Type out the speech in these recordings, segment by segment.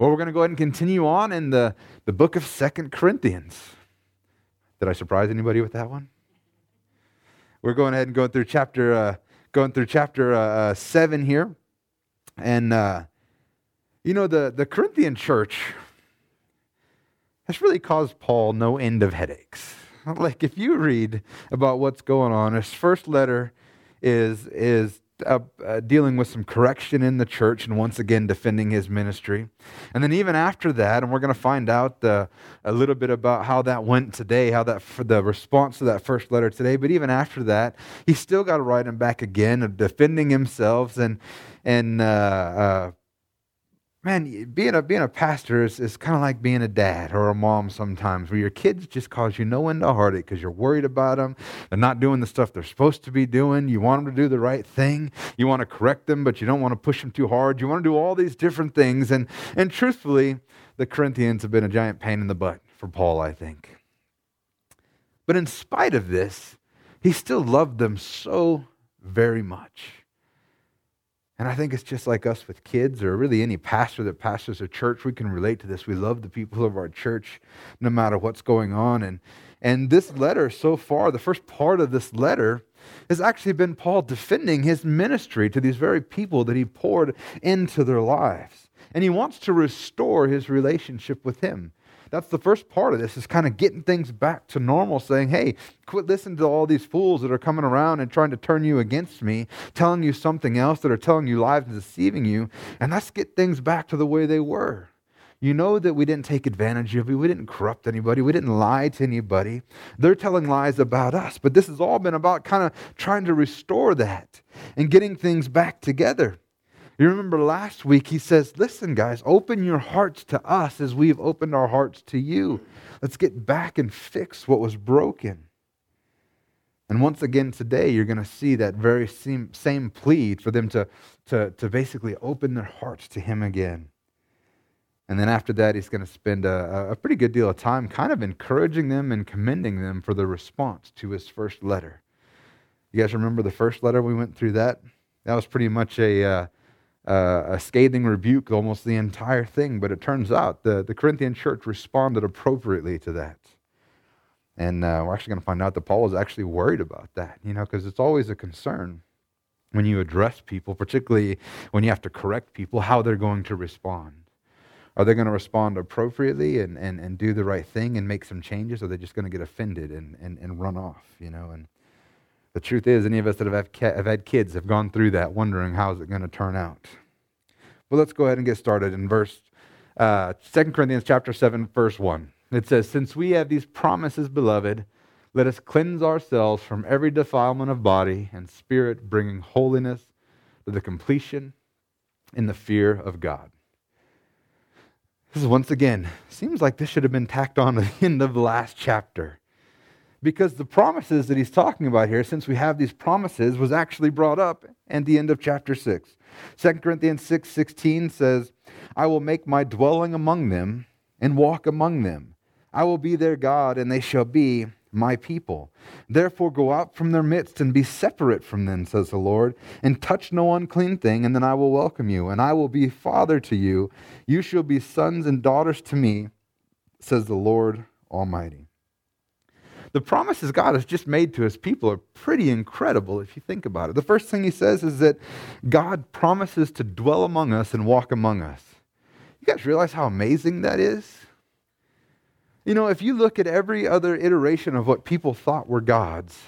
Well, we're going to go ahead and continue on in the, the book of Second Corinthians. Did I surprise anybody with that one? We're going ahead and going through chapter, uh, going through chapter uh, uh, 7 here. And, uh, you know, the, the Corinthian church has really caused Paul no end of headaches. Like, if you read about what's going on, his first letter is, is uh, uh, dealing with some correction in the church and once again defending his ministry. And then even after that, and we're going to find out uh, a little bit about how that went today, how that for the response to that first letter today. But even after that, he still got to write him back again defending himself and and uh, uh, man, being a being a pastor is, is kind of like being a dad or a mom sometimes, where your kids just cause you no end of heartache because you're worried about them. They're not doing the stuff they're supposed to be doing. You want them to do the right thing. You want to correct them, but you don't want to push them too hard. You want to do all these different things. And and truthfully, the Corinthians have been a giant pain in the butt for Paul, I think. But in spite of this, he still loved them so very much. And I think it's just like us with kids, or really any pastor that pastors a church. We can relate to this. We love the people of our church no matter what's going on. And, and this letter, so far, the first part of this letter, has actually been Paul defending his ministry to these very people that he poured into their lives. And he wants to restore his relationship with him. That's the first part of this is kind of getting things back to normal, saying, hey, quit listening to all these fools that are coming around and trying to turn you against me, telling you something else, that are telling you lies and deceiving you, and let's get things back to the way they were. You know that we didn't take advantage of you. We didn't corrupt anybody. We didn't lie to anybody. They're telling lies about us. But this has all been about kind of trying to restore that and getting things back together. You remember last week, he says, Listen, guys, open your hearts to us as we've opened our hearts to you. Let's get back and fix what was broken. And once again today, you're going to see that very same, same plea for them to, to, to basically open their hearts to him again. And then after that, he's going to spend a, a pretty good deal of time kind of encouraging them and commending them for the response to his first letter. You guys remember the first letter we went through that? That was pretty much a. Uh, uh, a scathing rebuke almost the entire thing, but it turns out the, the Corinthian church responded appropriately to that. And uh, we're actually going to find out that Paul was actually worried about that, you know, because it's always a concern when you address people, particularly when you have to correct people, how they're going to respond. Are they going to respond appropriately and, and, and do the right thing and make some changes? Or are they just going to get offended and, and, and run off, you know? And the truth is, any of us that have, have had kids have gone through that, wondering how is it going to turn out. Well, let's go ahead and get started in verse uh, 2 Corinthians chapter 7, verse 1. It says, Since we have these promises, beloved, let us cleanse ourselves from every defilement of body and spirit, bringing holiness to the completion in the fear of God. This is once again, seems like this should have been tacked on at the end of the last chapter because the promises that he's talking about here, since we have these promises, was actually brought up at the end of chapter 6. 2 Corinthians 6 16 says, I will make my dwelling among them and walk among them. I will be their God, and they shall be my people. Therefore, go out from their midst and be separate from them, says the Lord, and touch no unclean thing, and then I will welcome you, and I will be father to you. You shall be sons and daughters to me, says the Lord Almighty the promises God has just made to his people are pretty incredible if you think about it. The first thing he says is that God promises to dwell among us and walk among us. You guys realize how amazing that is? You know, if you look at every other iteration of what people thought were gods,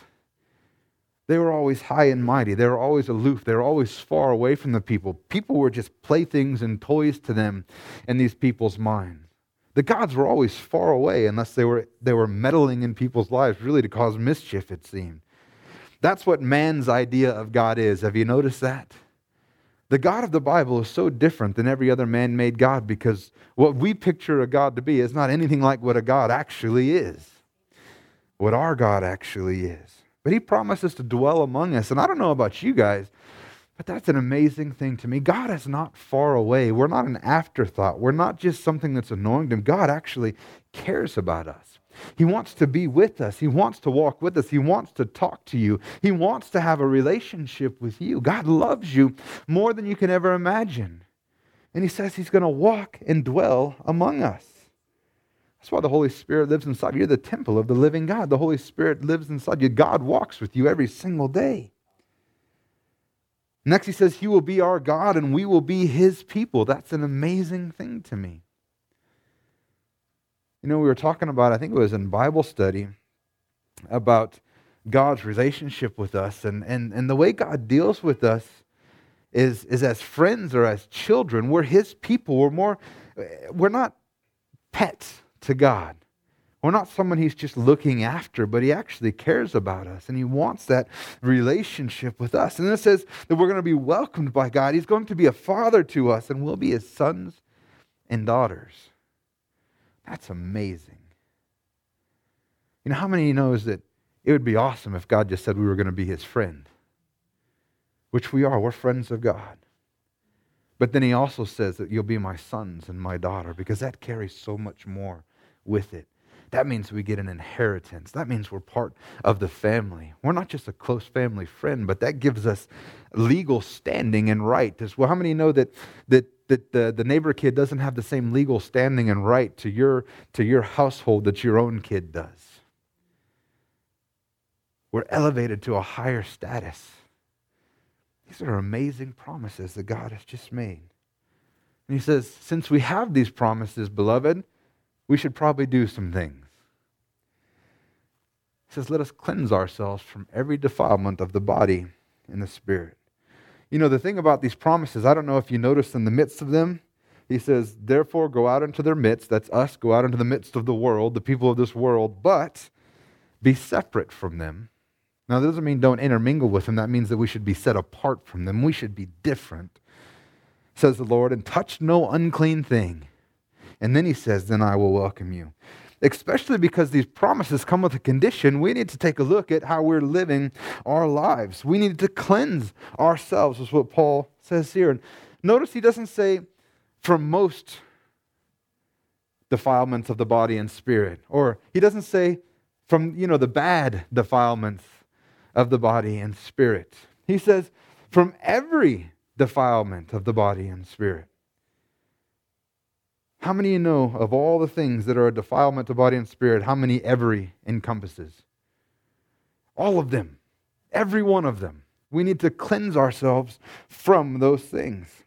they were always high and mighty. They were always aloof. They were always far away from the people. People were just playthings and toys to them in these people's minds. The gods were always far away unless they were, they were meddling in people's lives, really to cause mischief, it seemed. That's what man's idea of God is. Have you noticed that? The God of the Bible is so different than every other man made God because what we picture a God to be is not anything like what a God actually is, what our God actually is. But he promises to dwell among us. And I don't know about you guys, but that's an amazing thing to me. God is not far away. We're not an afterthought. We're not just something that's annoying to Him. God actually cares about us. He wants to be with us. He wants to walk with us. He wants to talk to you. He wants to have a relationship with you. God loves you more than you can ever imagine. And he says he's going to walk and dwell among us. That's why the Holy Spirit lives inside you. You're the temple of the living God. The Holy Spirit lives inside you. God walks with you every single day. Next, he says, He will be our God and we will be His people. That's an amazing thing to me. You know, we were talking about, I think it was in Bible study, about God's relationship with us and, and, and the way God deals with us is, is as friends or as children. We're His people. We're more, eh, we're not pets to God. We're not someone He's just looking after, but He actually cares about us and He wants that relationship with us. And then it says that we're going to be welcomed by God. He's going to be a father to us and we'll be His sons and daughters. That's amazing. You know, how many knows that it would be awesome if God just said we were going to be His friend? Which we are. We're friends of God. But then He also says that you'll be my sons and my daughter because that carries so much more with it. That means we get an inheritance. That means we're part of the family. We're not just a close family friend, but that gives us legal standing and right as well. How many know that, that, that the, the neighbor kid doesn't have the same legal standing and right to your, to your household that your own kid does? We're elevated to a higher status. These are amazing promises that God has just made. And he says, Since we have these promises, beloved, we should probably do some things. He says, Let us cleanse ourselves from every defilement of the body and the spirit. You know, the thing about these promises, I don't know if you noticed in the midst of them, he says, Therefore, go out into their midst. That's us, go out into the midst of the world, the people of this world, but be separate from them. Now, that doesn't mean don't intermingle with them. That means that we should be set apart from them. We should be different, says the Lord, and touch no unclean thing and then he says, Then I will welcome you. Especially because these promises come with a condition, we need to take a look at how we're living our lives. We need to cleanse ourselves, is what Paul says here. And notice he doesn't say from most defilements of the body and spirit, or he doesn't say from, you know, the bad defilements of the body and spirit. He says from every defilement of the body and spirit. How many you know of all the things that are a defilement to body and spirit, how many every encompasses? All of them. Every one of them. We need to cleanse ourselves from those things.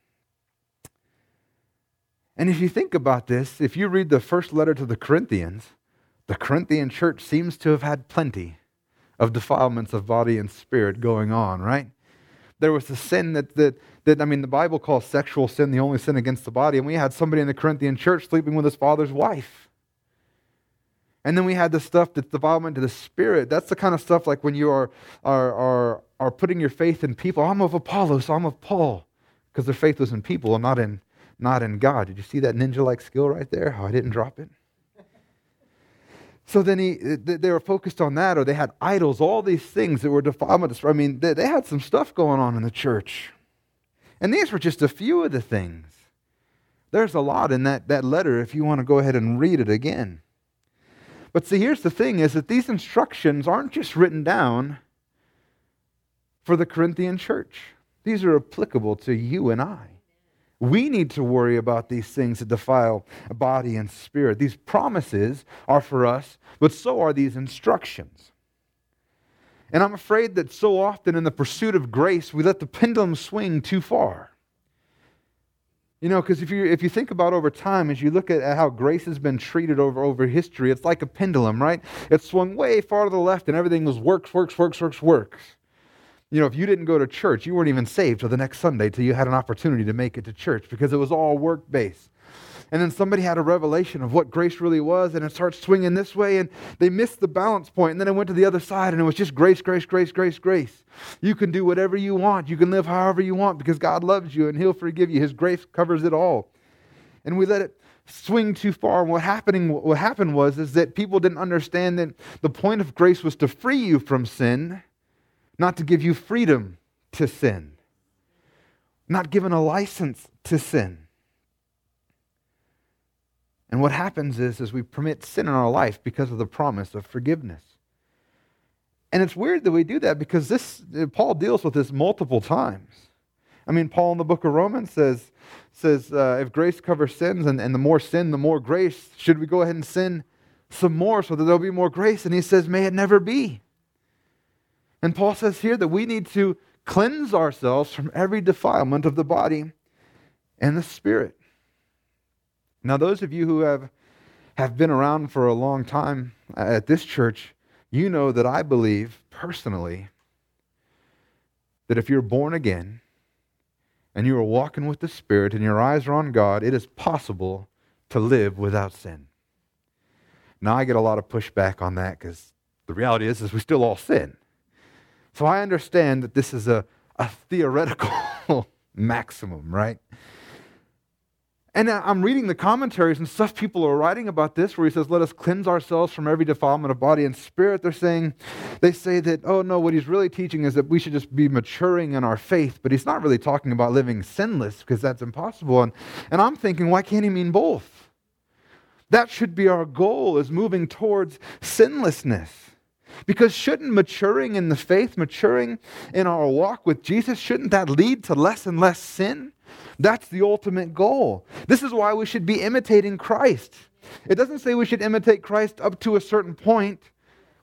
And if you think about this, if you read the first letter to the Corinthians, the Corinthian church seems to have had plenty of defilements of body and spirit going on, right? There was the sin that, that that, I mean, the Bible calls sexual sin the only sin against the body. And we had somebody in the Corinthian church sleeping with his father's wife. And then we had the stuff that's defilement to the spirit. That's the kind of stuff like when you are, are, are, are putting your faith in people. I'm of Apollos, I'm of Paul. Because their faith was in people and not in, not in God. Did you see that ninja like skill right there? How I didn't drop it? So then he, they were focused on that, or they had idols, all these things that were defilement. I mean, they, they had some stuff going on in the church. And these were just a few of the things. There's a lot in that, that letter if you want to go ahead and read it again. But see, here's the thing is that these instructions aren't just written down for the Corinthian church. These are applicable to you and I. We need to worry about these things that defile body and spirit. These promises are for us, but so are these instructions. And I'm afraid that so often in the pursuit of grace, we let the pendulum swing too far. You know, because if you, if you think about over time, as you look at, how grace has been treated over, over history, it's like a pendulum, right? It swung way far to the left and everything was works, works, works, works, works. You know, if you didn't go to church, you weren't even saved till the next Sunday till you had an opportunity to make it to church because it was all work based and then somebody had a revelation of what grace really was, and it starts swinging this way, and they missed the balance point, and then it went to the other side, and it was just grace, grace, grace, grace, grace. You can do whatever you want. You can live however you want because God loves you, and He'll forgive you. His grace covers it all. And we let it swing too far. And what happening what happened was is that people didn't understand that the point of grace was to free you from sin, not to give you freedom to sin. Not given a license to sin. And what happens is, is we permit sin in our life because of the promise of forgiveness. And it's weird that we do that because this Paul deals with this multiple times. I mean, Paul in the book of Romans says, says, uh, if grace covers sins and, and the more sin, the more grace, should we go ahead and sin some more so that there'll be more grace? And he says, may it never be. And Paul says here that we need to cleanse ourselves from every defilement of the body and the spirit. Now, those of you who have, have been around for a long time at this church, you know that I believe personally that if you're born again and you are walking with the Spirit and your eyes are on God, it is possible to live without sin. Now, I get a lot of pushback on that because the reality is, is we still all sin. So I understand that this is a, a theoretical maximum, right? And I'm reading the commentaries and stuff people are writing about this where he says, Let us cleanse ourselves from every defilement of body and spirit. They're saying, they say that, oh no, what he's really teaching is that we should just be maturing in our faith, but he's not really talking about living sinless because that's impossible. And, and I'm thinking, why can't he mean both? That should be our goal, is moving towards sinlessness. Because shouldn't maturing in the faith, maturing in our walk with Jesus, shouldn't that lead to less and less sin? That's the ultimate goal. This is why we should be imitating Christ. It doesn't say we should imitate Christ up to a certain point.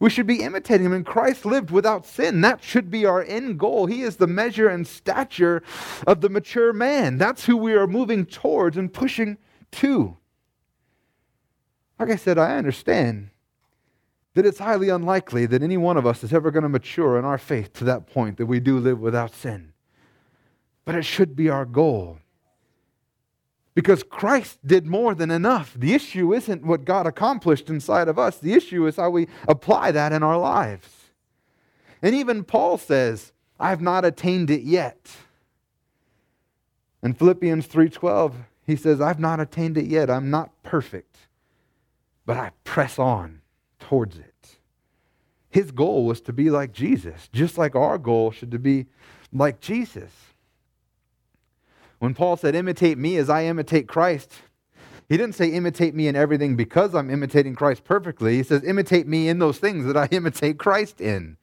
We should be imitating him. And Christ lived without sin. That should be our end goal. He is the measure and stature of the mature man. That's who we are moving towards and pushing to. Like I said, I understand that it's highly unlikely that any one of us is ever going to mature in our faith to that point that we do live without sin. But it should be our goal. Because Christ did more than enough. The issue isn't what God accomplished inside of us, the issue is how we apply that in our lives. And even Paul says, I have not attained it yet. In Philippians 3:12, he says, I've not attained it yet. I'm not perfect, but I press on towards it. His goal was to be like Jesus, just like our goal should to be like Jesus. When Paul said, imitate me as I imitate Christ, he didn't say imitate me in everything because I'm imitating Christ perfectly. He says, imitate me in those things that I imitate Christ in,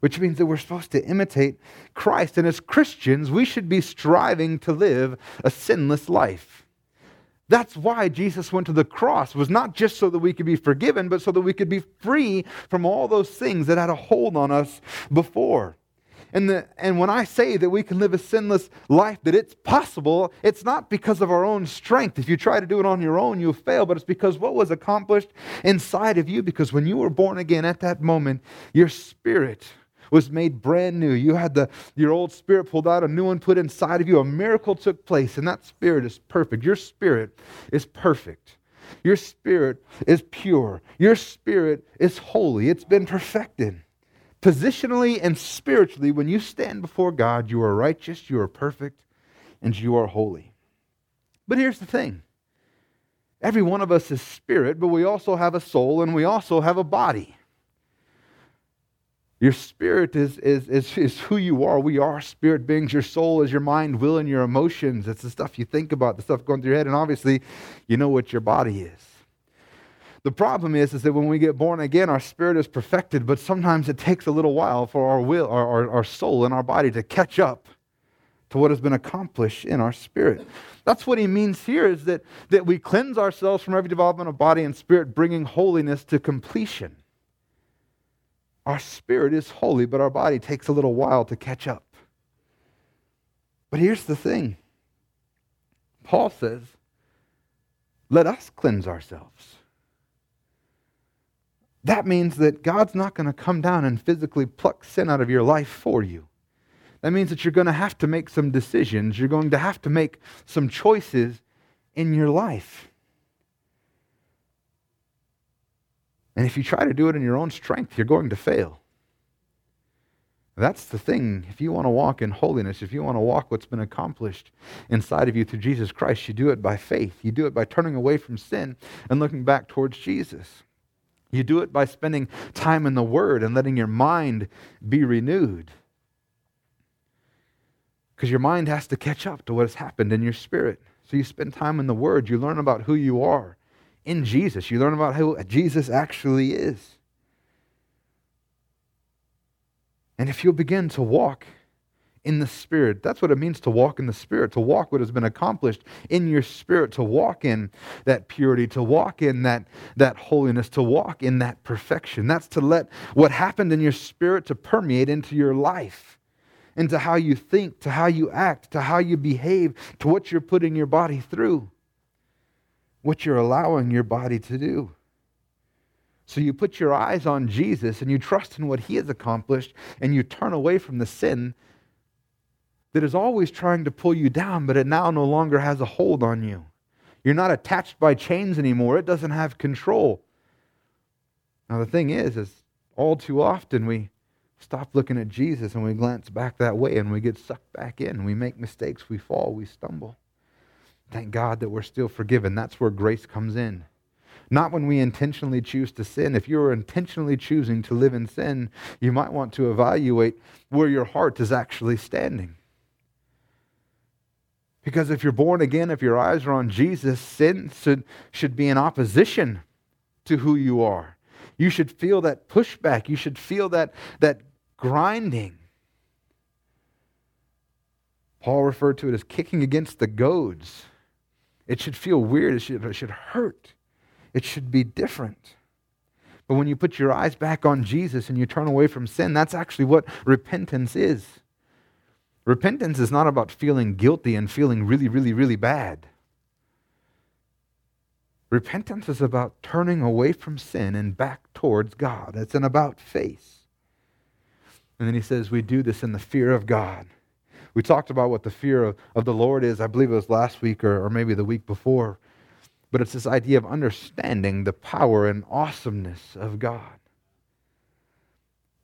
which means that we're supposed to imitate Christ. And as Christians, we should be striving to live a sinless life. That's why Jesus went to the cross, was not just so that we could be forgiven, but so that we could be free from all those things that had a hold on us before. And, the, and when I say that we can live a sinless life, that it's possible, it's not because of our own strength. If you try to do it on your own, you'll fail, but it's because what was accomplished inside of you. Because when you were born again at that moment, your spirit was made brand new. You had the, your old spirit pulled out, a new one put inside of you. A miracle took place, and that spirit is perfect. Your spirit is perfect. Your spirit is pure. Your spirit is holy. It's been perfected. Positionally and spiritually, when you stand before God, you are righteous, you are perfect, and you are holy. But here's the thing every one of us is spirit, but we also have a soul and we also have a body. Your spirit is, is, is, is who you are. We are spirit beings. Your soul is your mind, will, and your emotions. It's the stuff you think about, the stuff going through your head. And obviously, you know what your body is. The problem is, is that when we get born again, our spirit is perfected, but sometimes it takes a little while for our will, our, our, our soul and our body to catch up to what has been accomplished in our spirit. That's what he means here is that, that we cleanse ourselves from every development of body and spirit, bringing holiness to completion. Our spirit is holy, but our body takes a little while to catch up. But here's the thing Paul says, let us cleanse ourselves. That means that God's not going to come down and physically pluck sin out of your life for you. That means that you're going to have to make some decisions. You're going to have to make some choices in your life. And if you try to do it in your own strength, you're going to fail. That's the thing. If you want to walk in holiness, if you want to walk what's been accomplished inside of you through Jesus Christ, you do it by faith. You do it by turning away from sin and looking back towards Jesus. You do it by spending time in the Word and letting your mind be renewed. Because your mind has to catch up to what has happened in your spirit. So you spend time in the Word. You learn about who you are in Jesus. You learn about who Jesus actually is. And if you'll begin to walk in the Spirit. That's what it means to walk in the Spirit, to walk what has been accomplished in your spirit, to walk in that purity, to walk in that, that holiness, to walk in that perfection. That's to let what happened in your spirit to permeate into your life, into how you think, to how you act, to how you behave, to what you're putting your body through, what you're allowing your body to do. So you put your eyes on Jesus and you trust in what he has accomplished and you turn away from the sin that is always trying to pull you down, but it now no longer has a hold on you. You're not attached by chains anymore. It doesn't have control. Now, the thing is, is all too often we stop looking at Jesus and we glance back that way and we get sucked back in. We make mistakes, we fall, we stumble. Thank God that we're still forgiven. That's where grace comes in. Not when we intentionally choose to sin. If you're intentionally choosing to live in sin, you might want to evaluate where your heart is actually standing. Because if you're born again, if your eyes are on Jesus, sin should, should be in opposition to who you are. You should feel that pushback. You should feel that, that grinding. Paul referred to it as kicking against the goads. It should feel weird. It should, it should hurt. It should be different. But when you put your eyes back on Jesus and you turn away from sin, that's actually what repentance is. Repentance is not about feeling guilty and feeling really, really, really bad. Repentance is about turning away from sin and back towards God. It's an about face. And then he says, We do this in the fear of God. We talked about what the fear of, of the Lord is, I believe it was last week or, or maybe the week before. But it's this idea of understanding the power and awesomeness of God.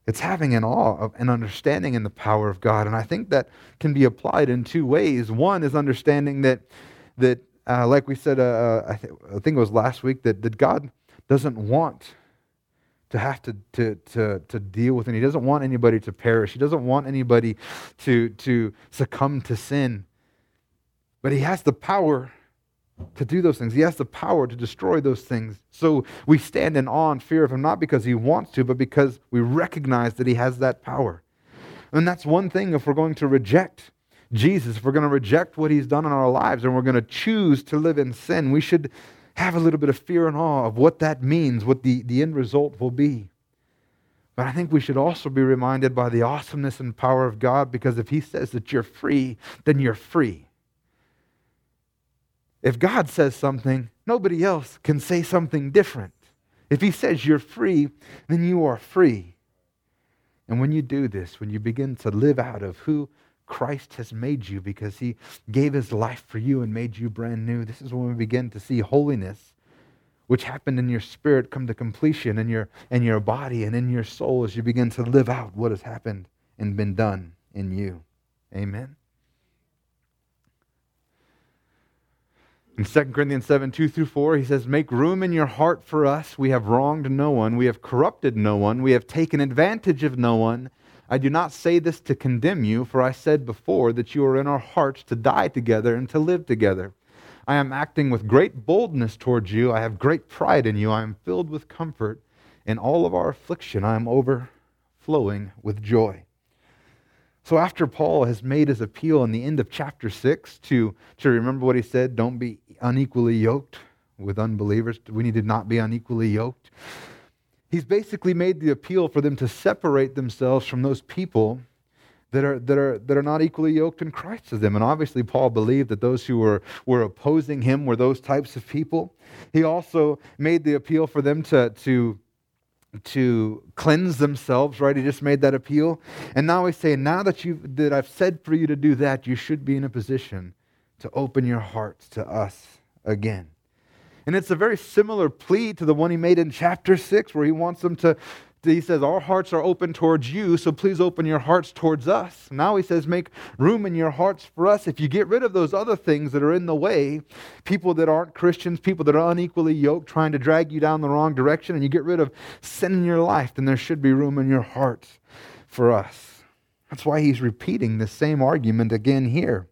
It's having an awe of an understanding in the power of God. And I think that can be applied in two ways. One is understanding that, that uh, like we said, uh, uh, I, th- I, think it was last week, that, that God doesn't want to have to, to, to, to deal with And He doesn't want anybody to perish. He doesn't want anybody to, to succumb to sin. But He has the power to do those things. He has the power to destroy those things. So we stand in awe and fear of him, not because he wants to, but because we recognize that he has that power. And that's one thing if we're going to reject Jesus, if we're going to reject what he's done in our lives and we're going to choose to live in sin, we should have a little bit of fear and awe of what that means, what the, the end result will be. But I think we should also be reminded by the awesomeness and power of God because if he says that you're free, then you're free. If God says something, nobody else can say something different. If He says you're free, then you are free. And when you do this, when you begin to live out of who Christ has made you because He gave His life for you and made you brand new, this is when we begin to see holiness, which happened in your spirit, come to completion in your, in your body and in your soul as you begin to live out what has happened and been done in you. Amen. In 2 Corinthians 7 2 through 4, he says, Make room in your heart for us. We have wronged no one. We have corrupted no one. We have taken advantage of no one. I do not say this to condemn you, for I said before that you are in our hearts to die together and to live together. I am acting with great boldness towards you. I have great pride in you. I am filled with comfort. In all of our affliction, I am overflowing with joy. So after Paul has made his appeal in the end of chapter 6 to, to remember what he said, don't be unequally yoked with unbelievers. We need to not be unequally yoked. He's basically made the appeal for them to separate themselves from those people that are, that are, that are not equally yoked in Christ to them. And obviously, Paul believed that those who were, were opposing him were those types of people. He also made the appeal for them to, to to cleanse themselves, right? He just made that appeal. And now he's saying, now that you that I've said for you to do that, you should be in a position to open your hearts to us again. And it's a very similar plea to the one he made in chapter 6, where he wants them to, he says, Our hearts are open towards you, so please open your hearts towards us. Now he says, Make room in your hearts for us. If you get rid of those other things that are in the way, people that aren't Christians, people that are unequally yoked, trying to drag you down the wrong direction, and you get rid of sin in your life, then there should be room in your hearts for us. That's why he's repeating the same argument again here.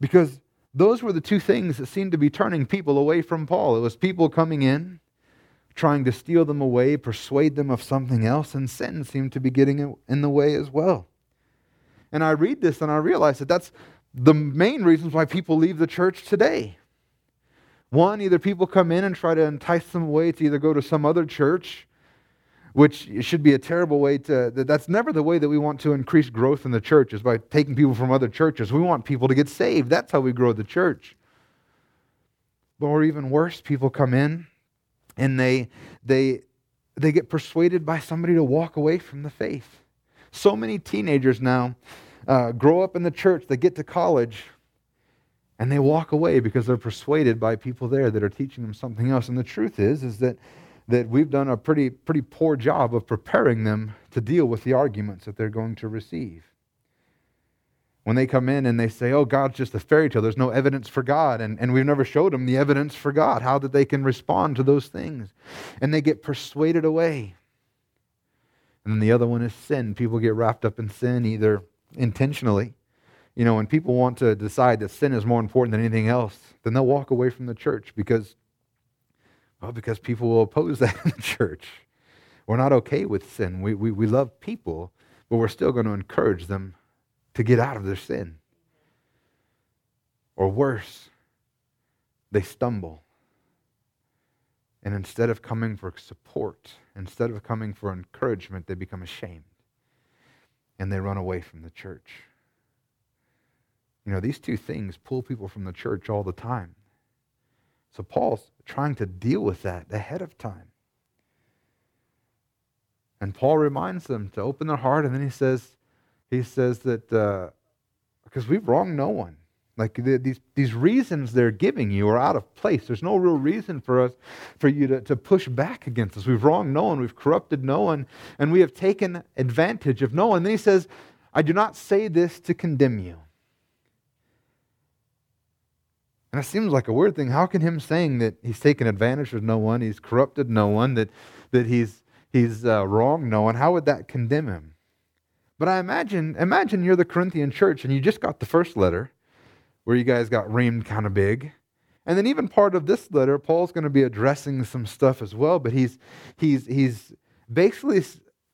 Because those were the two things that seemed to be turning people away from Paul. It was people coming in trying to steal them away, persuade them of something else, and sin seemed to be getting in the way as well. And I read this and I realize that that's the main reasons why people leave the church today. One, either people come in and try to entice them away to either go to some other church, which should be a terrible way to, that's never the way that we want to increase growth in the church, is by taking people from other churches. We want people to get saved. That's how we grow the church. Or even worse, people come in and they, they, they get persuaded by somebody to walk away from the faith. So many teenagers now uh, grow up in the church, they get to college, and they walk away because they're persuaded by people there that are teaching them something else. And the truth is, is that, that we've done a pretty, pretty poor job of preparing them to deal with the arguments that they're going to receive. When they come in and they say, oh, God's just a fairy tale, there's no evidence for God, and, and we've never showed them the evidence for God, how that they can respond to those things. And they get persuaded away. And then the other one is sin. People get wrapped up in sin either intentionally. You know, when people want to decide that sin is more important than anything else, then they'll walk away from the church because, well, because people will oppose that in the church. We're not okay with sin. We, we, we love people, but we're still going to encourage them to get out of their sin. Or worse, they stumble. And instead of coming for support, instead of coming for encouragement, they become ashamed and they run away from the church. You know, these two things pull people from the church all the time. So Paul's trying to deal with that ahead of time. And Paul reminds them to open their heart, and then he says, he says that uh, because we've wronged no one. Like the, these, these reasons they're giving you are out of place. There's no real reason for us, for you to, to push back against us. We've wronged no one, we've corrupted no one, and we have taken advantage of no one. And then he says, I do not say this to condemn you. And it seems like a weird thing. How can him saying that he's taken advantage of no one, he's corrupted no one, that, that he's, he's uh, wronged no one, how would that condemn him? But I imagine, imagine you're the Corinthian church and you just got the first letter where you guys got reamed kind of big. And then even part of this letter, Paul's going to be addressing some stuff as well, but he's he's he's basically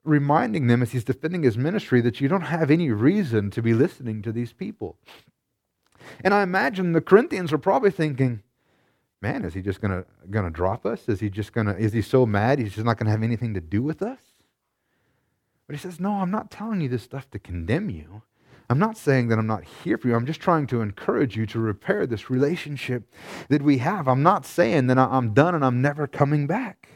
reminding them as he's defending his ministry that you don't have any reason to be listening to these people. And I imagine the Corinthians are probably thinking, man, is he just gonna gonna drop us? Is he just gonna is he so mad he's just not gonna have anything to do with us? But he says, No, I'm not telling you this stuff to condemn you. I'm not saying that I'm not here for you. I'm just trying to encourage you to repair this relationship that we have. I'm not saying that I'm done and I'm never coming back.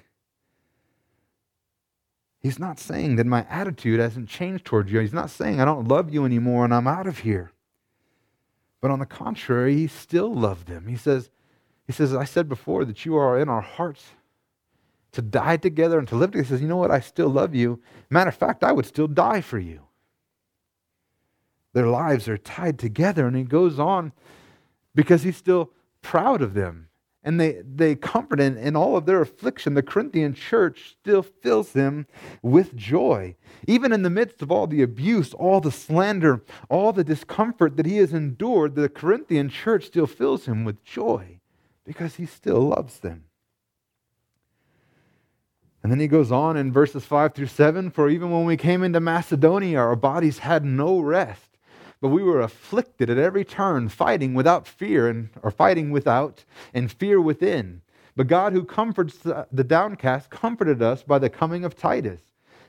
He's not saying that my attitude hasn't changed towards you. He's not saying I don't love you anymore and I'm out of here. But on the contrary, he still loved them. He says, he says, I said before that you are in our hearts to die together and to live together. He says, You know what? I still love you. Matter of fact, I would still die for you their lives are tied together. And he goes on because he's still proud of them. And they, they comfort in, in all of their affliction. The Corinthian church still fills him with joy. Even in the midst of all the abuse, all the slander, all the discomfort that he has endured, the Corinthian church still fills him with joy because he still loves them. And then he goes on in verses 5 through 7 For even when we came into Macedonia, our bodies had no rest but we were afflicted at every turn, fighting without fear, and, or fighting without, and fear within. But God, who comforts the downcast, comforted us by the coming of Titus.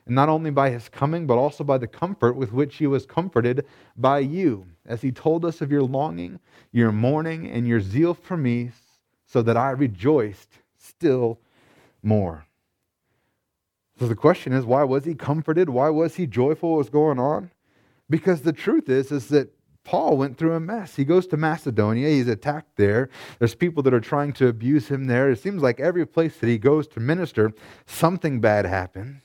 And not only by his coming, but also by the comfort with which he was comforted by you, as he told us of your longing, your mourning, and your zeal for me, so that I rejoiced still more. So the question is, why was he comforted? Why was he joyful? What was going on? Because the truth is, is that Paul went through a mess. He goes to Macedonia. He's attacked there. There's people that are trying to abuse him there. It seems like every place that he goes to minister, something bad happens.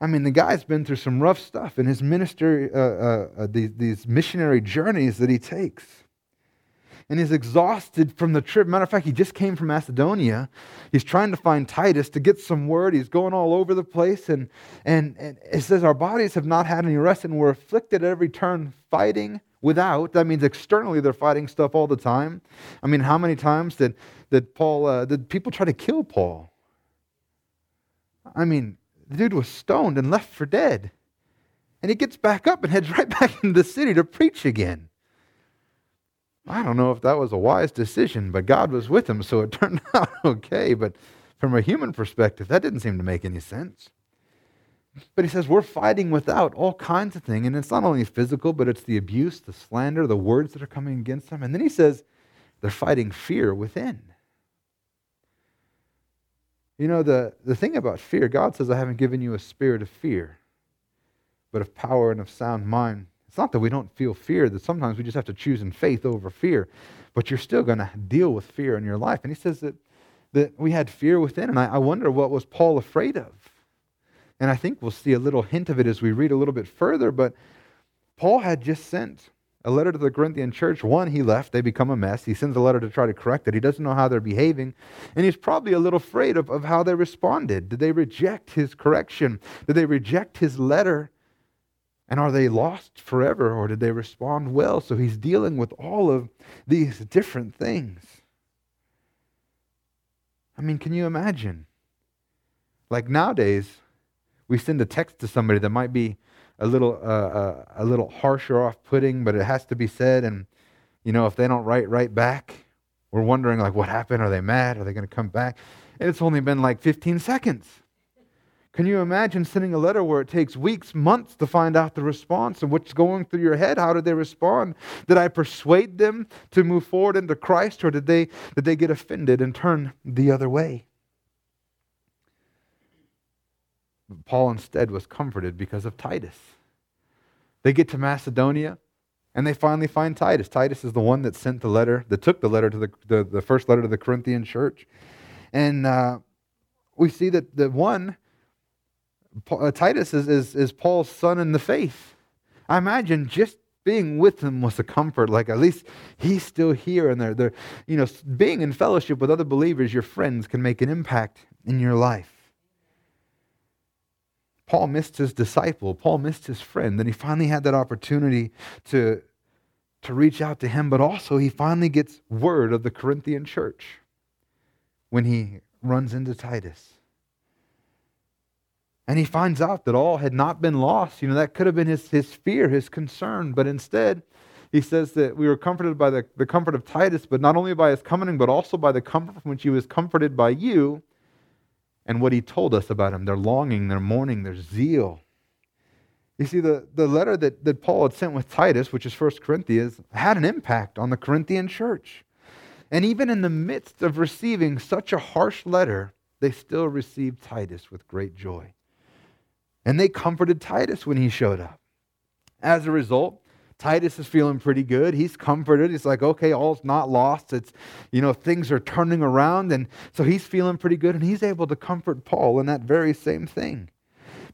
I mean, the guy's been through some rough stuff in his ministry, uh, uh, uh, these, these missionary journeys that he takes and he's exhausted from the trip. Matter of fact, he just came from Macedonia. He's trying to find Titus to get some word. He's going all over the place. And, and, and it says, Our bodies have not had any rest, and we're afflicted at every turn, fighting without. That means externally they're fighting stuff all the time. I mean, how many times did, did Paul, uh, did people try to kill Paul? I mean, the dude was stoned and left for dead. And he gets back up and heads right back into the city to preach again. I don't know if that was a wise decision, but God was with him, so it turned out okay. But from a human perspective, that didn't seem to make any sense. But he says we're fighting without all kinds of things. And it's not only physical, but it's the abuse, the slander, the words that are coming against them. And then he says they're fighting fear within. You know, the, the thing about fear, God says, I haven't given you a spirit of fear, but of power and of sound mind. It's not that we don't feel fear, that sometimes we just have to choose in faith over fear, but you're still going to deal with fear in your life. And he says that, that we had fear within, and I, I wonder what was Paul afraid of? And I think we'll see a little hint of it as we read a little bit further, but Paul had just sent a letter to the Corinthian church. One, he left, they become a mess. He sends a letter to try to correct it. He doesn't know how they're behaving, and he's probably a little afraid of, of how they responded. Did they reject his correction? Did they reject his letter? And are they lost forever or did they respond well? So he's dealing with all of these different things. I mean, can you imagine? Like nowadays, we send a text to somebody that might be a little uh, uh, a little harsh or off-putting, but it has to be said. And you know, if they don't write right back, we're wondering like, what happened? Are they mad? Are they going to come back? And it's only been like 15 seconds. Can you imagine sending a letter where it takes weeks, months to find out the response and what's going through your head? How did they respond? Did I persuade them to move forward into Christ or did they, did they get offended and turn the other way? Paul instead was comforted because of Titus. They get to Macedonia and they finally find Titus. Titus is the one that sent the letter, that took the letter to the, the, the first letter to the Corinthian church. And uh, we see that the one uh, Titus is, is, is Paul's son in the faith. I imagine just being with him was a comfort. Like at least he's still here, and they're, they're, you know, being in fellowship with other believers, your friends, can make an impact in your life. Paul missed his disciple. Paul missed his friend. Then he finally had that opportunity to, to reach out to him, but also he finally gets word of the Corinthian church when he runs into Titus. And he finds out that all had not been lost. You know, that could have been his, his fear, his concern. But instead, he says that we were comforted by the, the comfort of Titus, but not only by his coming, but also by the comfort from which he was comforted by you and what he told us about him their longing, their mourning, their zeal. You see, the, the letter that, that Paul had sent with Titus, which is 1 Corinthians, had an impact on the Corinthian church. And even in the midst of receiving such a harsh letter, they still received Titus with great joy. And they comforted Titus when he showed up. As a result, Titus is feeling pretty good. He's comforted. He's like, okay, all's not lost. It's, you know, things are turning around. And so he's feeling pretty good. And he's able to comfort Paul in that very same thing.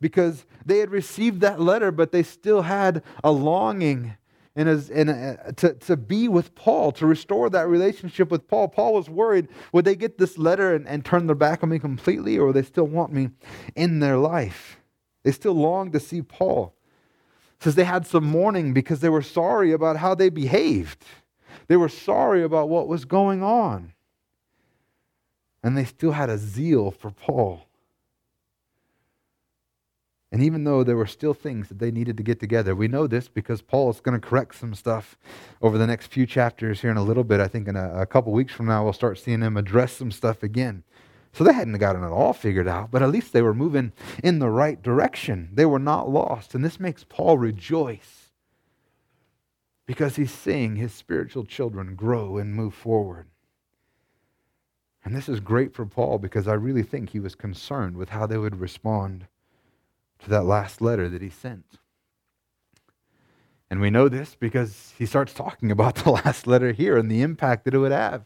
Because they had received that letter, but they still had a longing and, as, and to, to be with Paul, to restore that relationship with Paul. Paul was worried would they get this letter and, and turn their back on me completely, or would they still want me in their life? They still longed to see Paul. It says they had some mourning because they were sorry about how they behaved. They were sorry about what was going on. And they still had a zeal for Paul. And even though there were still things that they needed to get together, we know this because Paul is going to correct some stuff over the next few chapters here in a little bit. I think in a, a couple weeks from now, we'll start seeing him address some stuff again. So they hadn't gotten it all figured out, but at least they were moving in the right direction. They were not lost. And this makes Paul rejoice because he's seeing his spiritual children grow and move forward. And this is great for Paul because I really think he was concerned with how they would respond to that last letter that he sent. And we know this because he starts talking about the last letter here and the impact that it would have.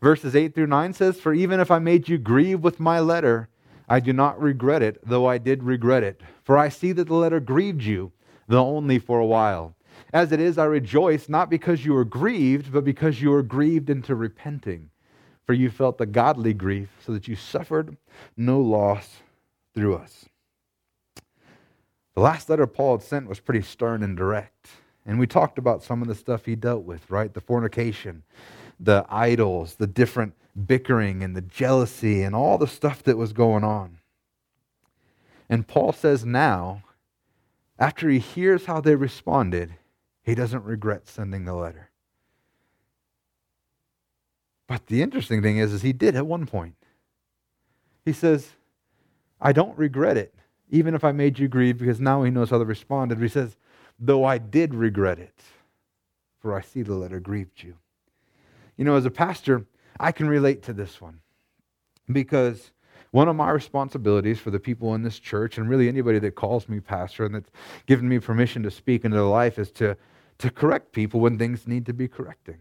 Verses 8 through 9 says, For even if I made you grieve with my letter, I do not regret it, though I did regret it. For I see that the letter grieved you, though only for a while. As it is, I rejoice, not because you were grieved, but because you were grieved into repenting. For you felt the godly grief, so that you suffered no loss through us. The last letter Paul had sent was pretty stern and direct. And we talked about some of the stuff he dealt with, right? The fornication, the idols, the different bickering and the jealousy and all the stuff that was going on. And Paul says now, after he hears how they responded, he doesn't regret sending the letter. But the interesting thing is, is he did at one point. He says, I don't regret it, even if I made you grieve, because now he knows how they responded. He says, though I did regret it, for I see the letter grieved you. You know, as a pastor, I can relate to this one because one of my responsibilities for the people in this church, and really anybody that calls me pastor and that's given me permission to speak into their life, is to, to correct people when things need to be correcting.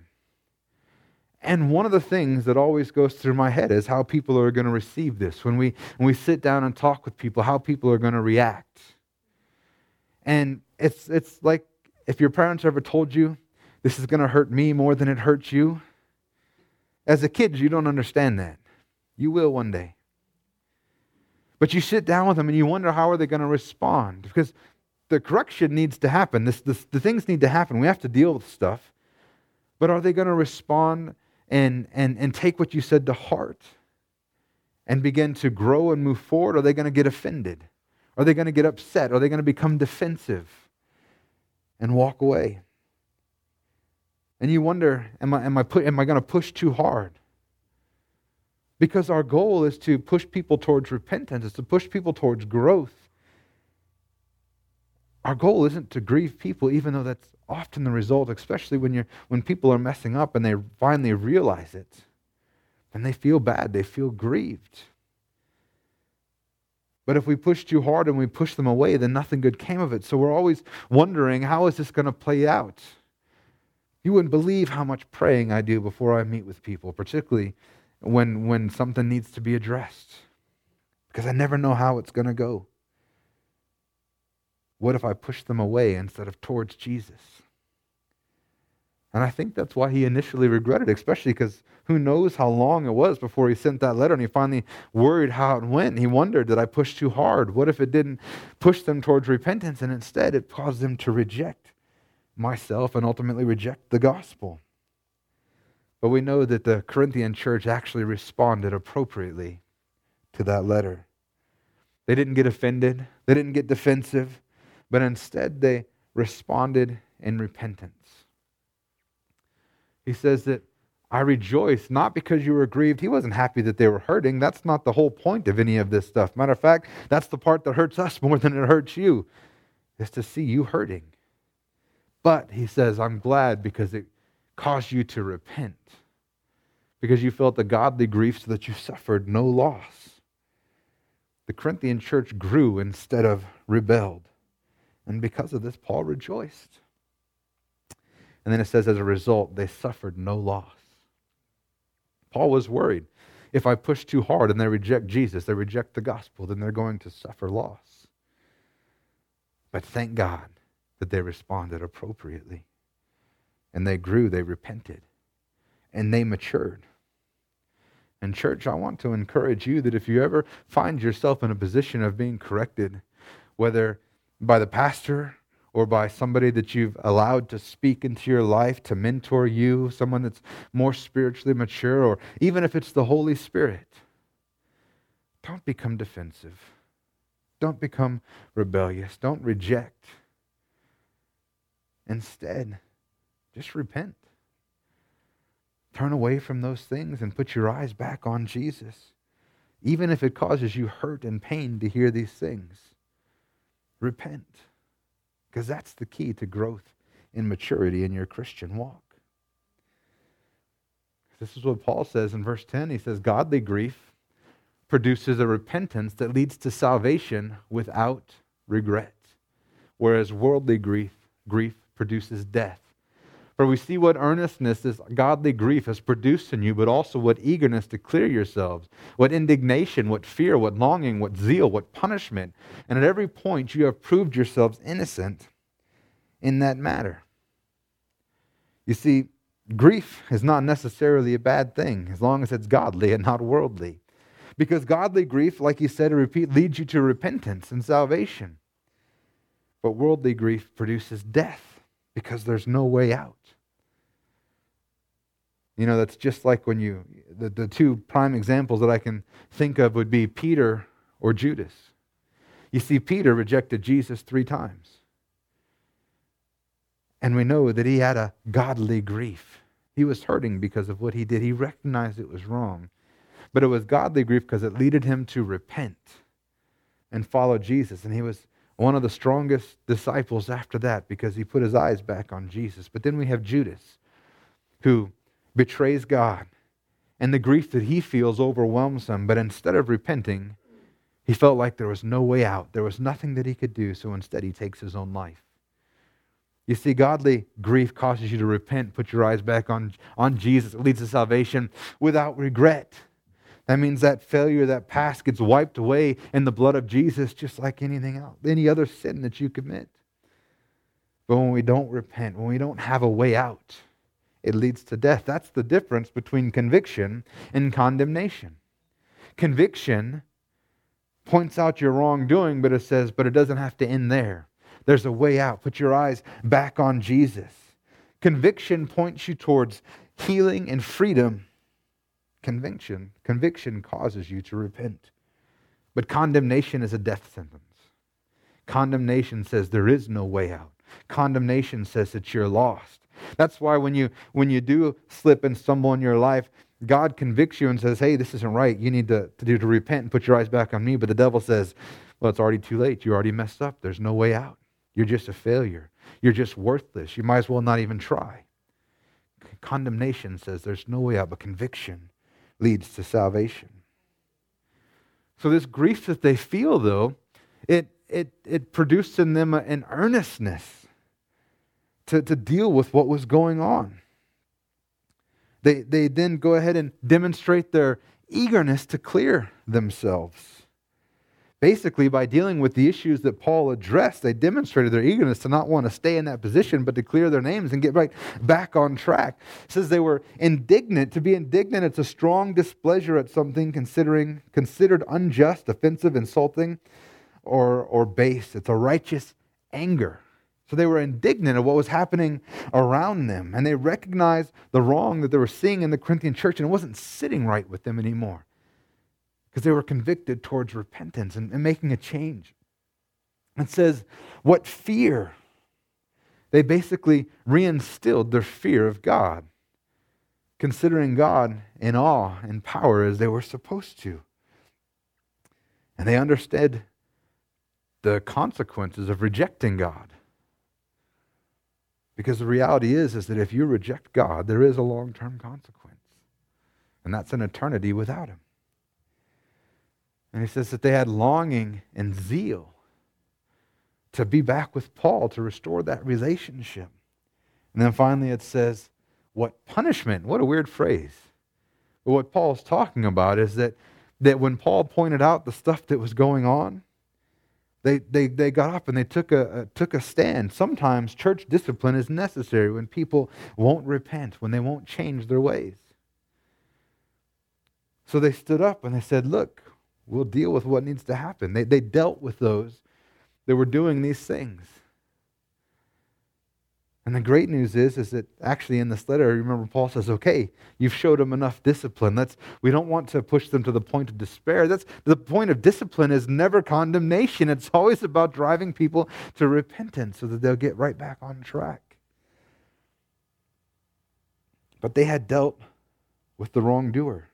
And one of the things that always goes through my head is how people are going to receive this. When we, when we sit down and talk with people, how people are going to react. And it's, it's like if your parents ever told you, this is going to hurt me more than it hurts you. As a kid, you don't understand that. You will one day. But you sit down with them and you wonder how are they going to respond because the correction needs to happen. This, this, the things need to happen. We have to deal with stuff. But are they going to respond and, and, and take what you said to heart and begin to grow and move forward? Are they going to get offended? Are they going to get upset? Are they going to become defensive and walk away? And you wonder, am I, am I, put, am I going to push too hard? Because our goal is to push people towards repentance, it's to push people towards growth. Our goal isn't to grieve people, even though that's often the result, especially when, you're, when people are messing up and they finally realize it. And they feel bad, they feel grieved. But if we push too hard and we push them away, then nothing good came of it. So we're always wondering, how is this going to play out? You wouldn't believe how much praying I do before I meet with people, particularly when, when something needs to be addressed, because I never know how it's going to go. What if I push them away instead of towards Jesus? And I think that's why he initially regretted, especially because who knows how long it was before he sent that letter and he finally worried how it went. He wondered, did I push too hard? What if it didn't push them towards repentance and instead it caused them to reject myself and ultimately reject the gospel? But we know that the Corinthian church actually responded appropriately to that letter. They didn't get offended, they didn't get defensive, but instead they responded in repentance. He says that I rejoice not because you were grieved. He wasn't happy that they were hurting. That's not the whole point of any of this stuff. Matter of fact, that's the part that hurts us more than it hurts you, is to see you hurting. But he says, I'm glad because it caused you to repent because you felt the godly grief so that you suffered no loss. The Corinthian church grew instead of rebelled. And because of this, Paul rejoiced. And then it says, as a result, they suffered no loss. Paul was worried. If I push too hard and they reject Jesus, they reject the gospel, then they're going to suffer loss. But thank God that they responded appropriately. And they grew, they repented, and they matured. And, church, I want to encourage you that if you ever find yourself in a position of being corrected, whether by the pastor or by somebody that you've allowed to speak into your life, to mentor you, someone that's more spiritually mature, or even if it's the Holy Spirit, don't become defensive. Don't become rebellious. Don't reject. Instead, just repent. Turn away from those things and put your eyes back on Jesus, even if it causes you hurt and pain to hear these things. Repent, because that's the key to growth in maturity in your Christian walk. This is what Paul says in verse 10. He says, Godly grief produces a repentance that leads to salvation without regret, whereas worldly grief, grief produces death. For we see what earnestness this godly grief has produced in you, but also what eagerness to clear yourselves, what indignation, what fear, what longing, what zeal, what punishment. And at every point you have proved yourselves innocent in that matter. You see, grief is not necessarily a bad thing as long as it's godly and not worldly. Because godly grief, like you said, to repeat, leads you to repentance and salvation. But worldly grief produces death because there's no way out. You know, that's just like when you, the, the two prime examples that I can think of would be Peter or Judas. You see, Peter rejected Jesus three times. And we know that he had a godly grief. He was hurting because of what he did. He recognized it was wrong. But it was godly grief because it led him to repent and follow Jesus. And he was one of the strongest disciples after that because he put his eyes back on Jesus. But then we have Judas, who betrays God, and the grief that he feels overwhelms him. But instead of repenting, he felt like there was no way out. There was nothing that he could do, so instead he takes his own life. You see, godly grief causes you to repent, put your eyes back on, on Jesus. It leads to salvation without regret. That means that failure, that past gets wiped away in the blood of Jesus, just like anything else, any other sin that you commit. But when we don't repent, when we don't have a way out, it leads to death. That's the difference between conviction and condemnation. Conviction points out your wrongdoing, but it says, but it doesn't have to end there. There's a way out. Put your eyes back on Jesus. Conviction points you towards healing and freedom conviction. Conviction causes you to repent. But condemnation is a death sentence. Condemnation says there is no way out. Condemnation says that you're lost. That's why when you when you do slip and stumble in your life, God convicts you and says, Hey, this isn't right. You need to, to do to repent and put your eyes back on me. But the devil says, Well, it's already too late. You already messed up. There's no way out. You're just a failure. You're just worthless. You might as well not even try. Condemnation says there's no way out, but conviction leads to salvation. So, this grief that they feel, though, it, it, it produced in them an earnestness to, to deal with what was going on. They, they then go ahead and demonstrate their eagerness to clear themselves. Basically, by dealing with the issues that Paul addressed, they demonstrated their eagerness to not want to stay in that position, but to clear their names and get right back on track. It says they were indignant. To be indignant, it's a strong displeasure at something considering considered unjust, offensive, insulting, or, or base. It's a righteous anger. So they were indignant at what was happening around them, and they recognized the wrong that they were seeing in the Corinthian church, and it wasn't sitting right with them anymore because they were convicted towards repentance and, and making a change. It says, what fear? They basically reinstilled their fear of God, considering God in awe and power as they were supposed to. And they understood the consequences of rejecting God. Because the reality is, is that if you reject God, there is a long term consequence. And that's an eternity without Him. And he says that they had longing and zeal to be back with Paul, to restore that relationship. And then finally it says, what punishment? What a weird phrase. But what Paul's talking about is that, that when Paul pointed out the stuff that was going on, they, they, they got up and they took a, a, took a stand. Sometimes church discipline is necessary when people won't repent, when they won't change their ways. So they stood up and they said, Look, we'll deal with what needs to happen. They, they dealt with those that were doing these things. And the great news is, is that actually in this letter, remember Paul says, okay, you've showed them enough discipline. Let's, we don't want to push them to the point of despair. That's, the point of discipline is never condemnation. It's always about driving people to repentance so that they'll get right back on track. But they had dealt with the wrongdoer.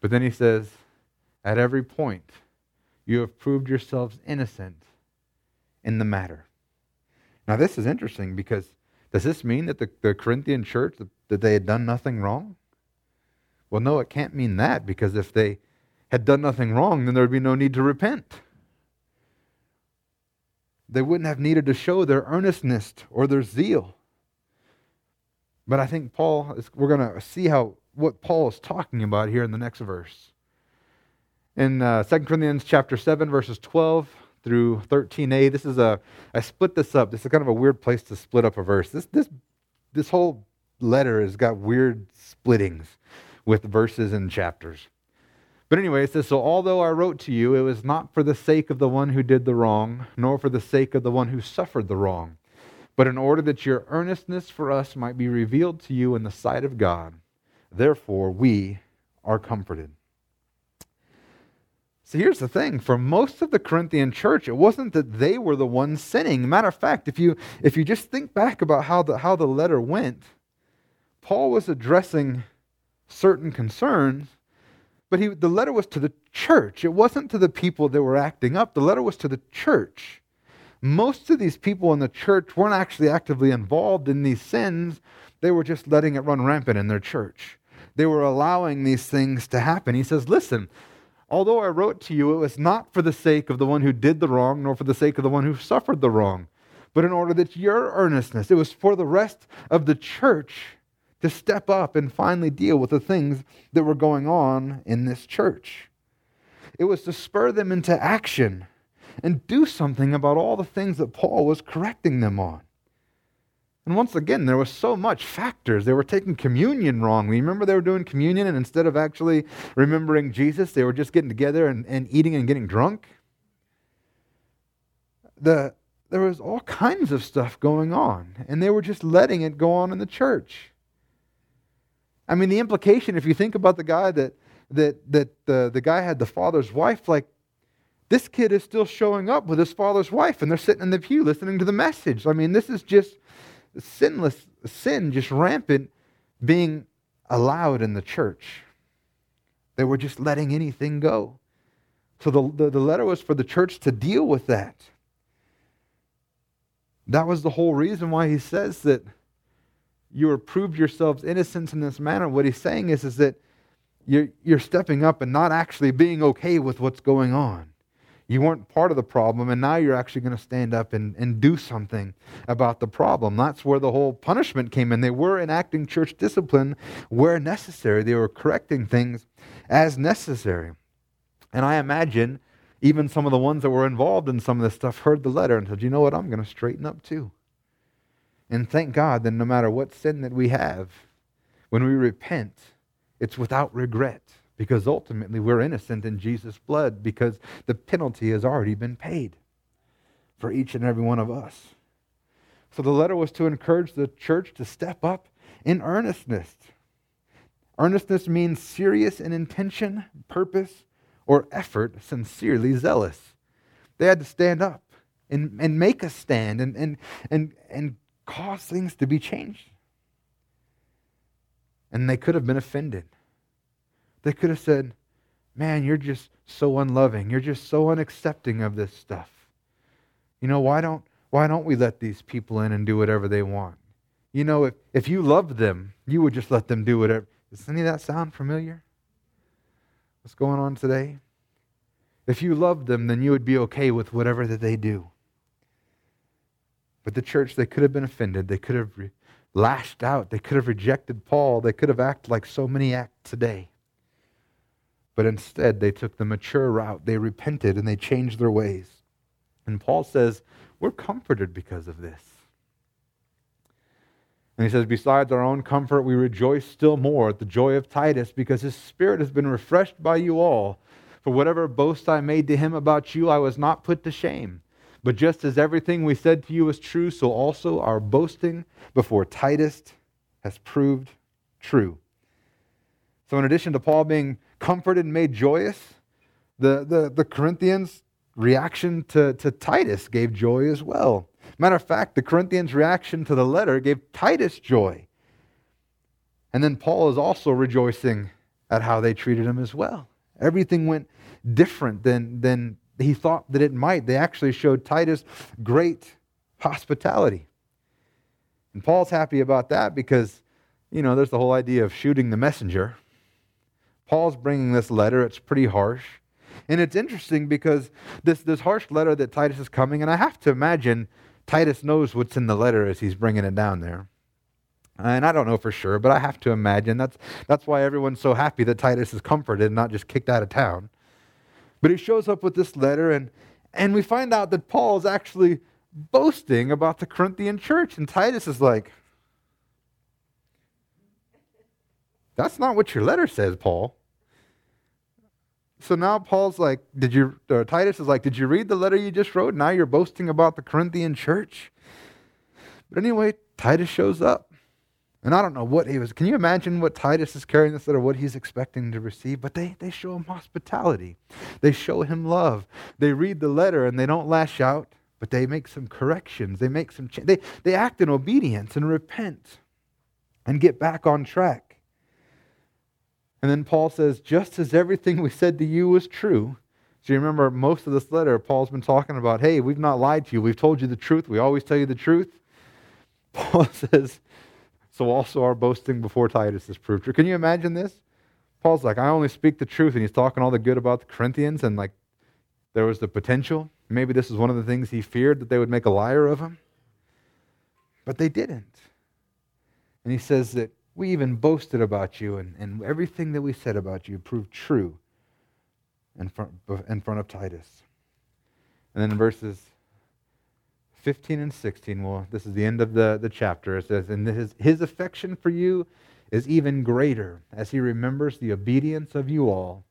But then he says, At every point, you have proved yourselves innocent in the matter. Now, this is interesting because does this mean that the, the Corinthian church, that they had done nothing wrong? Well, no, it can't mean that because if they had done nothing wrong, then there would be no need to repent. They wouldn't have needed to show their earnestness or their zeal. But I think Paul, is, we're going to see how what Paul is talking about here in the next verse. In uh, 2 Corinthians chapter 7, verses 12 through 13a, this is a, I split this up. This is kind of a weird place to split up a verse. This, this, this whole letter has got weird splittings with verses and chapters. But anyway, it says, So although I wrote to you, it was not for the sake of the one who did the wrong, nor for the sake of the one who suffered the wrong, but in order that your earnestness for us might be revealed to you in the sight of God. Therefore, we are comforted. So here's the thing for most of the Corinthian church, it wasn't that they were the ones sinning. Matter of fact, if you, if you just think back about how the, how the letter went, Paul was addressing certain concerns, but he, the letter was to the church. It wasn't to the people that were acting up, the letter was to the church. Most of these people in the church weren't actually actively involved in these sins, they were just letting it run rampant in their church. They were allowing these things to happen. He says, Listen, Although I wrote to you, it was not for the sake of the one who did the wrong, nor for the sake of the one who suffered the wrong, but in order that your earnestness, it was for the rest of the church to step up and finally deal with the things that were going on in this church. It was to spur them into action and do something about all the things that Paul was correcting them on. And once again, there was so much factors. They were taking communion wrongly. Remember, they were doing communion, and instead of actually remembering Jesus, they were just getting together and, and eating and getting drunk. The, there was all kinds of stuff going on, and they were just letting it go on in the church. I mean, the implication, if you think about the guy that that that the, the guy had the father's wife, like this kid is still showing up with his father's wife, and they're sitting in the pew listening to the message. I mean, this is just sinless sin just rampant being allowed in the church. They were just letting anything go. So the, the, the, letter was for the church to deal with that. That was the whole reason why he says that you have proved yourselves innocent in this manner. What he's saying is, is that you're, you're stepping up and not actually being okay with what's going on. You weren't part of the problem, and now you're actually going to stand up and, and do something about the problem. That's where the whole punishment came in. They were enacting church discipline where necessary, they were correcting things as necessary. And I imagine even some of the ones that were involved in some of this stuff heard the letter and said, you know what, I'm going to straighten up too. And thank God that no matter what sin that we have, when we repent, it's without regret because ultimately we're innocent in Jesus' blood because the penalty has already been paid for each and every one of us. So the letter was to encourage the church to step up in earnestness. Earnestness means serious in intention, purpose, or effort, sincerely zealous. They had to stand up and, and make a stand and, and, and, and cause things to be changed. And they could have been offended. They could have said, Man, you're just so unloving. You're just so unaccepting of this stuff. You know, why don't, why don't we let these people in and do whatever they want? You know, if, if you loved them, you would just let them do whatever. Does any of that sound familiar? What's going on today? If you loved them, then you would be okay with whatever that they do. But the church, they could have been offended. They could have re- lashed out. They could have rejected Paul. They could have acted like so many act today. But instead, they took the mature route. They repented and they changed their ways. And Paul says, We're comforted because of this. And he says, Besides our own comfort, we rejoice still more at the joy of Titus because his spirit has been refreshed by you all. For whatever boast I made to him about you, I was not put to shame. But just as everything we said to you is true, so also our boasting before Titus has proved true. So, in addition to Paul being comforted and made joyous. The, the, the Corinthians' reaction to, to Titus gave joy as well. Matter of fact, the Corinthians' reaction to the letter gave Titus joy. And then Paul is also rejoicing at how they treated him as well. Everything went different than, than he thought that it might. They actually showed Titus great hospitality. And Paul's happy about that because, you know, there's the whole idea of shooting the messenger. Paul's bringing this letter. It's pretty harsh. And it's interesting because this, this harsh letter that Titus is coming, and I have to imagine Titus knows what's in the letter as he's bringing it down there. And I don't know for sure, but I have to imagine that's, that's why everyone's so happy that Titus is comforted and not just kicked out of town. But he shows up with this letter, and, and we find out that Paul is actually boasting about the Corinthian church. And Titus is like, That's not what your letter says, Paul. So now Paul's like, did you, Titus is like, did you read the letter you just wrote? Now you're boasting about the Corinthian church. But anyway, Titus shows up. And I don't know what he was. Can you imagine what Titus is carrying this letter, what he's expecting to receive? But they, they show him hospitality. They show him love. They read the letter and they don't lash out, but they make some corrections. They make some cha- they, they act in obedience and repent and get back on track. And then Paul says, just as everything we said to you was true. So you remember most of this letter, Paul's been talking about, hey, we've not lied to you. We've told you the truth. We always tell you the truth. Paul says, so also our boasting before Titus is proved true. Can you imagine this? Paul's like, I only speak the truth, and he's talking all the good about the Corinthians, and like there was the potential. Maybe this is one of the things he feared that they would make a liar of him. But they didn't. And he says that we even boasted about you, and, and everything that we said about you proved true in front, in front of Titus. And then in verses 15 and 16, well, this is the end of the, the chapter. It says, And his, his affection for you is even greater as he remembers the obedience of you all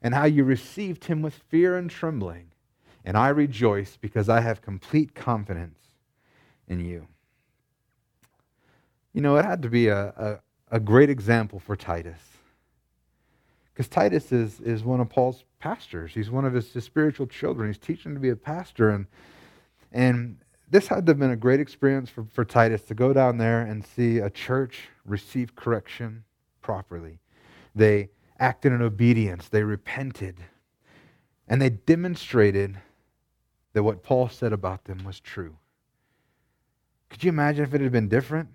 and how you received him with fear and trembling. And I rejoice because I have complete confidence in you. You know, it had to be a, a, great example for Titus. Because Titus is, is one of Paul's pastors. He's one of his, his spiritual children. He's teaching him to be a pastor. And, and this had to have been a great experience for, for Titus to go down there and see a church receive correction properly. They acted in obedience, they repented, and they demonstrated that what Paul said about them was true. Could you imagine if it had been different?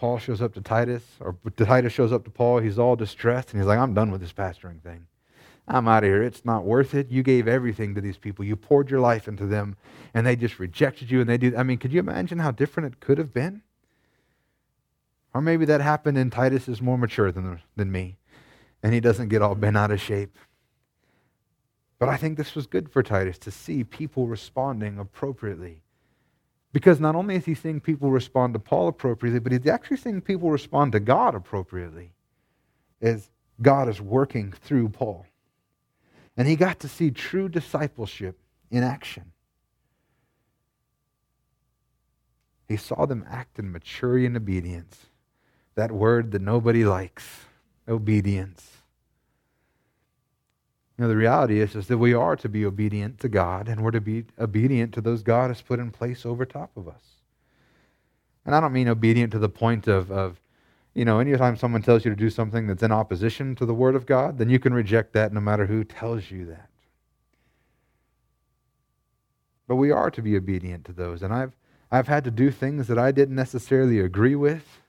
Paul shows up to Titus, or Titus shows up to Paul. He's all distressed, and he's like, I'm done with this pastoring thing. I'm out of here. It's not worth it. You gave everything to these people. You poured your life into them, and they just rejected you. And they do. I mean, could you imagine how different it could have been? Or maybe that happened, and Titus is more mature than, than me, and he doesn't get all bent out of shape. But I think this was good for Titus to see people responding appropriately. Because not only is he seeing people respond to Paul appropriately, but he's actually seeing people respond to God appropriately as God is working through Paul. And he got to see true discipleship in action. He saw them act in maturity and obedience. That word that nobody likes obedience. You know, the reality is, is that we are to be obedient to God and we're to be obedient to those God has put in place over top of us. And I don't mean obedient to the point of, of you know, anytime someone tells you to do something that's in opposition to the Word of God, then you can reject that no matter who tells you that. But we are to be obedient to those. And I've, I've had to do things that I didn't necessarily agree with.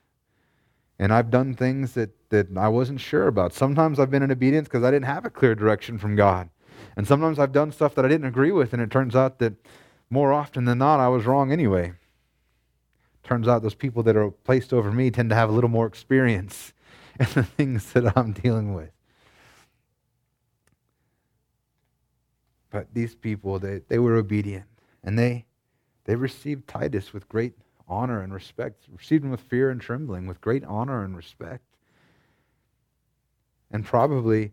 And I've done things that, that I wasn't sure about. Sometimes I've been in obedience because I didn't have a clear direction from God. And sometimes I've done stuff that I didn't agree with, and it turns out that more often than not, I was wrong anyway. Turns out those people that are placed over me tend to have a little more experience in the things that I'm dealing with. But these people, they, they were obedient. And they, they received Titus with great honor and respect, received him with fear and trembling, with great honor and respect. And probably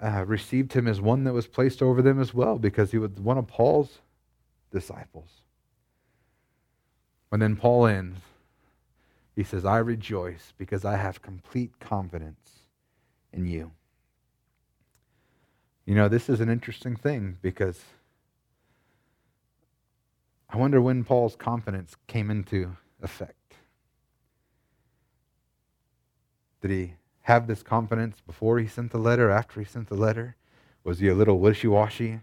uh, received him as one that was placed over them as well, because he was one of Paul's disciples. And then Paul ends, he says, I rejoice because I have complete confidence in you. You know, this is an interesting thing because I wonder when Paul's confidence came into effect. Did he have this confidence before he sent the letter, after he sent the letter? Was he a little wishy washy?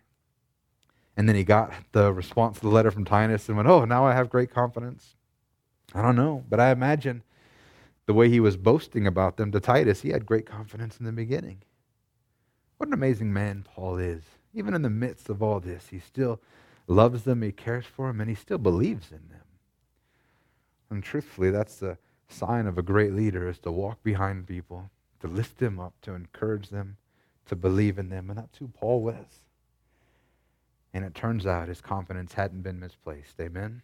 And then he got the response to the letter from Titus and went, Oh, now I have great confidence. I don't know, but I imagine the way he was boasting about them to Titus, he had great confidence in the beginning. What an amazing man Paul is. Even in the midst of all this, he still loves them, he cares for them, and he still believes in them. And truthfully, that's the sign of a great leader is to walk behind people, to lift them up, to encourage them, to believe in them. And that's who Paul was. And it turns out his confidence hadn't been misplaced. Amen?